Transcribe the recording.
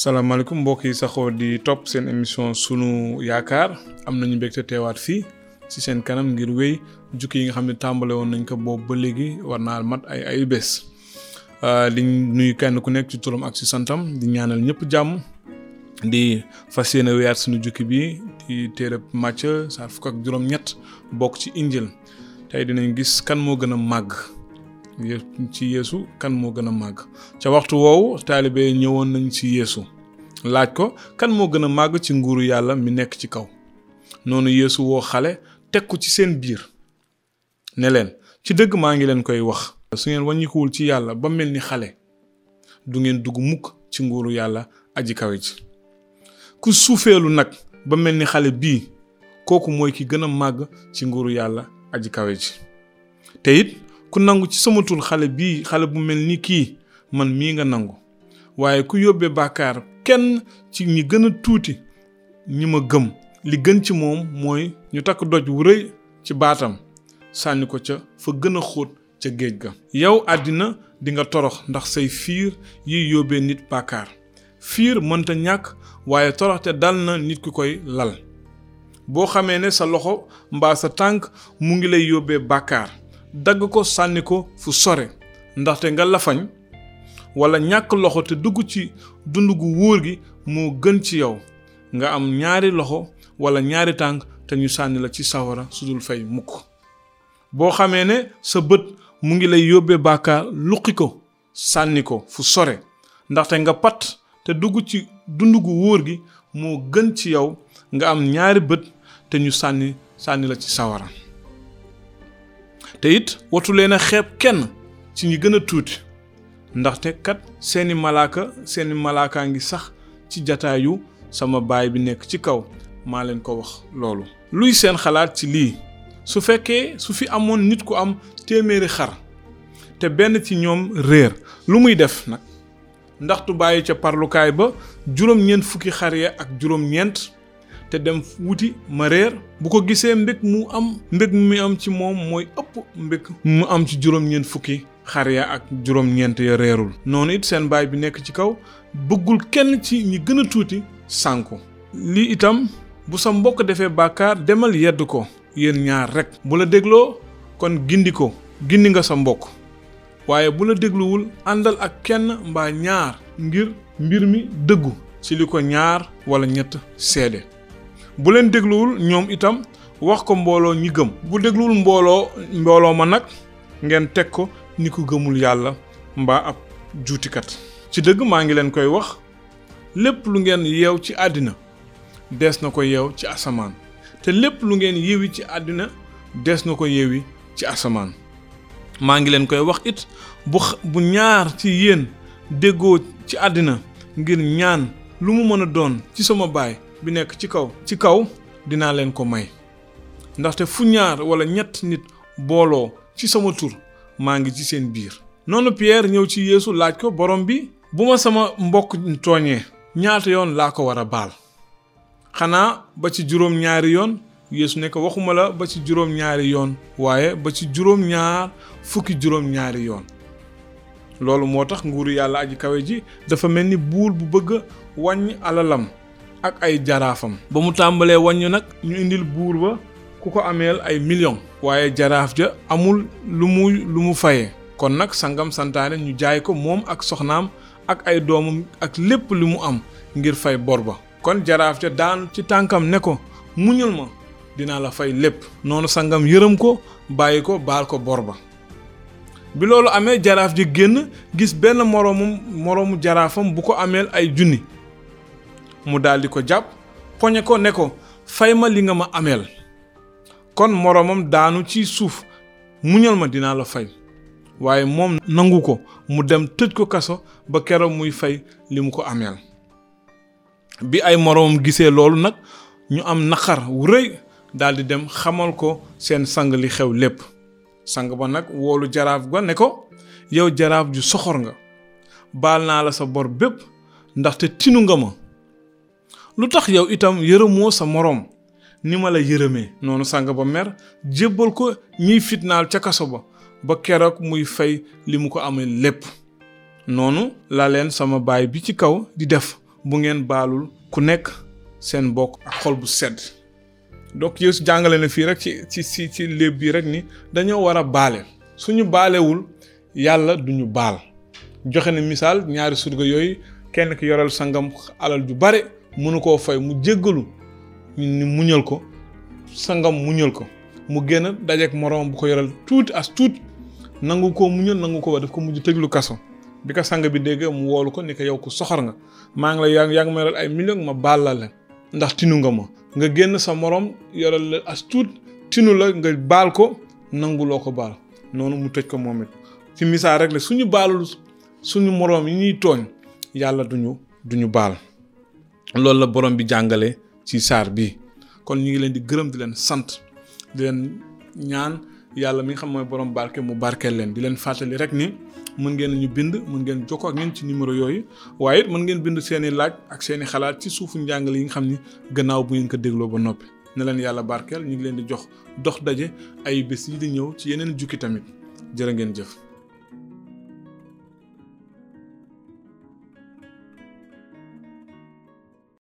salaamaaleykum mbokk yi saxoo di topp seen émission sunu yaakaar. Am nañu mbégte teewaat fii ci seen kanam ngir wéy. Jukki yi nga xam ne tàmbale woon nañ ko boobu ba léegi war naa mat ay ay bés. Di nuyu kenn ku nekk ci turam ak ci santam. Di ñaanal ñëpp jàmm. Di fas yéene wéyaat suñu jukki bi di téereb Màcc saar fukk ak juróom-ñett bokk ci injil. Tey dinañ gis kan moo gën a màgg ci yeesu kan moo gën a màgg. Ca waxtu woowu taalibe ñëwoon nañ ci yeesu. Laaj ko kan moo gën a màgg ci nguuru yàlla mi nekk ci kaw? Noonu yeesu woo xale teg ko ci seen biir. Ne leen ci dëgg maa ngi leen koy wax. Su ngeen wàññikuwul ci yàlla ba mel ni xale du ngeen dugg mukk ci nguuru yàlla aji kawe ji. Ku suufeelu nag ba mel ni xale bii kooku mooy ki gën a màgg ci nguuru yàlla aji kawe ji. Te it ku nangu ci sama tur xale bii xale bu mel ni kii man mii nga nangu. Waaye ku yóbbee bàkkaar kenn ci ñi gën a tuuti ñi ma gëm. Li gën ci moom mooy ñu takk doj wu rëy ci baatam sànni ko ca fa gën a xóot ca géej ga. Yow àddina di nga torox ndax say fiir yiy yóbbee nit bàkkaar. Fiir mënta ñàkk waaye toroxte dal na nit ki koy lal. Boo xamee ne sa loxo mbaa sa tànk mu ngi lay yóbbee bàkkaar. Dagg ko sànni ko fu sore. ndaxte nga lafañ wala ñàkk loxo te dugg ci dund gu wóor gi moo gën ci yow. nga am ñaari loxo wala ñaari tànk te ñu sànni la ci sawara su dul fay mukk. boo xamee ne sa bët mu ngi lay yóbbee bàkkaar luqi ko sànni ko fu sore. ndaxte nga pat te dugg ci dund gu wóor gi moo gën ci yow. nga am ñaari bët te ñu sànni sànni la ci sawara. Te it watu leen a xeeb kenn ci ñi gën a tuuti. Ndaxte kat seeni malaaka seeni malaakaa ngi sax ci jataayu sama baay bi nekk ci kaw. Maa leen ko wax loolu. Luy seen xalaat ci lii. Su fekkee su fi amoon nit ku am téeméeri xar te benn ci ñoom réer lu muy def nag? Ndaxtu bàyyi ca parlukaay ba juróom-ñeent fukki xar ya ak juróom-ñeent te dem wuti ma réer bu ko gisee mbég mu am mbég mu am ci moom mooy ëpp mbég mu am ci juróom-ñeent fukki xar ya ak juróom-ñeent ya réerul noonu it seen baay bi nekk ci kaw bëggul kenn ci ñi gën a tuuti sànku. Itam bu sa mbokk defee bàkkaar demal yedd ko. Yéen ñaar rekk. Bu la dégloo kon gindi ko. Gindi nga sa mbokk. Waaye bu la dégluwul àndal ak kenn mbaa ñaar ngir mbir mi dëggu. Ci li ko ñaar wala ñett seede bu leen dégluwul ñoom itam wax ko mbooloo ñi gëm. bu dégluwul mbooloo mbooloo ma nag ngeen teg ko ni gëmul yàlla mbaa ab juutikat. ci dëgg maa ngi leen koy wax lépp lu ngeen yeew ci àddina dees na ko yeew ci asamaan. te lépp lu ngeen yeewi ci àddina dees na ko yeewi ci asamaan. maa ngi leen koy wax it bu bu ñaar ci yéen déggoo ci àddina ngir ñaan lu mu mën doon ci sama baay bi nekk ci kaw ci kaw dinaa leen ko may. Ndaxte fu ñaar wala ñett nit booloo ci sama tur maa ngi ci seen biir. Noonu Pierre ñëw ci Yeesu laaj ko borom bi bu ma sama mbokk tooñee ñaata yoon laa ko war a baal? Xanaa ba ci juróom ñaari yoon? Yeesu ne ko waxuma la ba ci juróom ñaari yoon waaye ba ci juróom ñaar fukki juróom ñaari yoon. Loolu moo tax nguuru yàlla aji kawe ji dafa mel ni buur bu bëgg wàññi alalam ak ay jaraafam. Ba mu tàmbalee wàññi nag ñu indil buur ba ku ko ameel ay million. waaye jaraaf ja amul lu mu lu mu fayee. Kon nag sangam santaane ñu jaay ko moom ak soxnaam ak ay doomam ak lépp li mu am ngir fay bor ba. Kon jaraaf ja daanu ci tànkam ne ko muñal ma dinaa la fay lépp. Noonu sangam yërëm ko bàyyi ko baal ko bor ba. Bi loolu amee jaraaf ji génn gis benn moroomu jaraafam bu ko ameel ay junni mu daldi ko jàpp poñe ko ne ko fay ma li nga ma ameel. Kon moroomam daanu ci suuf muñal ma dinaa la fay. Waaye moom nangu ko mu dem tëj ko kaso ba keroog muy fay li mu ko ameel. Bi ay moroomam gisee loolu nag ñu am naqar wu rëy daldi dem xamal ko seen sang li xew lépp. Sang ba nag woolu jaraaf ga ne ko yow jaraaf ju soxor nga baal naa la sa bor bépp ndaxte tinu nga ma lu tax yow itam yërëmoo sa moroom ni ma la yërëmee. Noonu sang ba mer jébbal ko ñiy fitnaal ca kaso ba ba keroog muy fay li mu ko amee lépp. Noonu la leen sama baay bi ci kaw di def bu ngeen baalul ku nekk seen mbokk ak xol bu sedd. Donc Yeesu jàngale na fii rek ci ci ci ci léeb bi rek ni dañoo war a baale. Suñu baalewul yàlla duñu baal. Joxe na misaal ñaari surga yooyu kenn ki yoral sangam alal ju bare mënu koo fay mu jéggalu ni muñal ko sangam muñal ko mu génn dajeek moroom bu ko yoral tuuti as tuuti nangu koo muñal nangu ko daf ko mujj kaso. Bi ko sang bi dégg mu woolu ko ni ko yow ko soxor nga maa ngi la yaa yaa ngi ma ay million ma baal la leen. Ndax tinu nga ma. Nga génn sa moroom yoral la as tuut tinu la nga baal ko nanguloo ko baal. Noonu mu tëj ko moom it. Ci misaal rek la suñu baalul suñu moroom yi ñuy tooñ yàlla duñu duñu baal loolu la borom bi jàngale ci saar bii kon ñu ngi leen di gërëm di leen sant di leen ñaan yàlla mi nga xam mooy borom barke mu barkeel leen. Di leen fàttali rek ni mën ngeen ñu bind mën ngeen jokkoo ak ñun ci numéro yooyu waaye it mën ngeen bind seeni laaj ak seeni xalaat ci suufu njàngale yi nga xam ni gannaaw bu ngeen ko dégloo ba noppi. Ne leen yàlla barkeel ñu ngi leen di jox dox daje ay bés yi di ñëw ci yeneen jukki tamit. Jërë ngeen jëf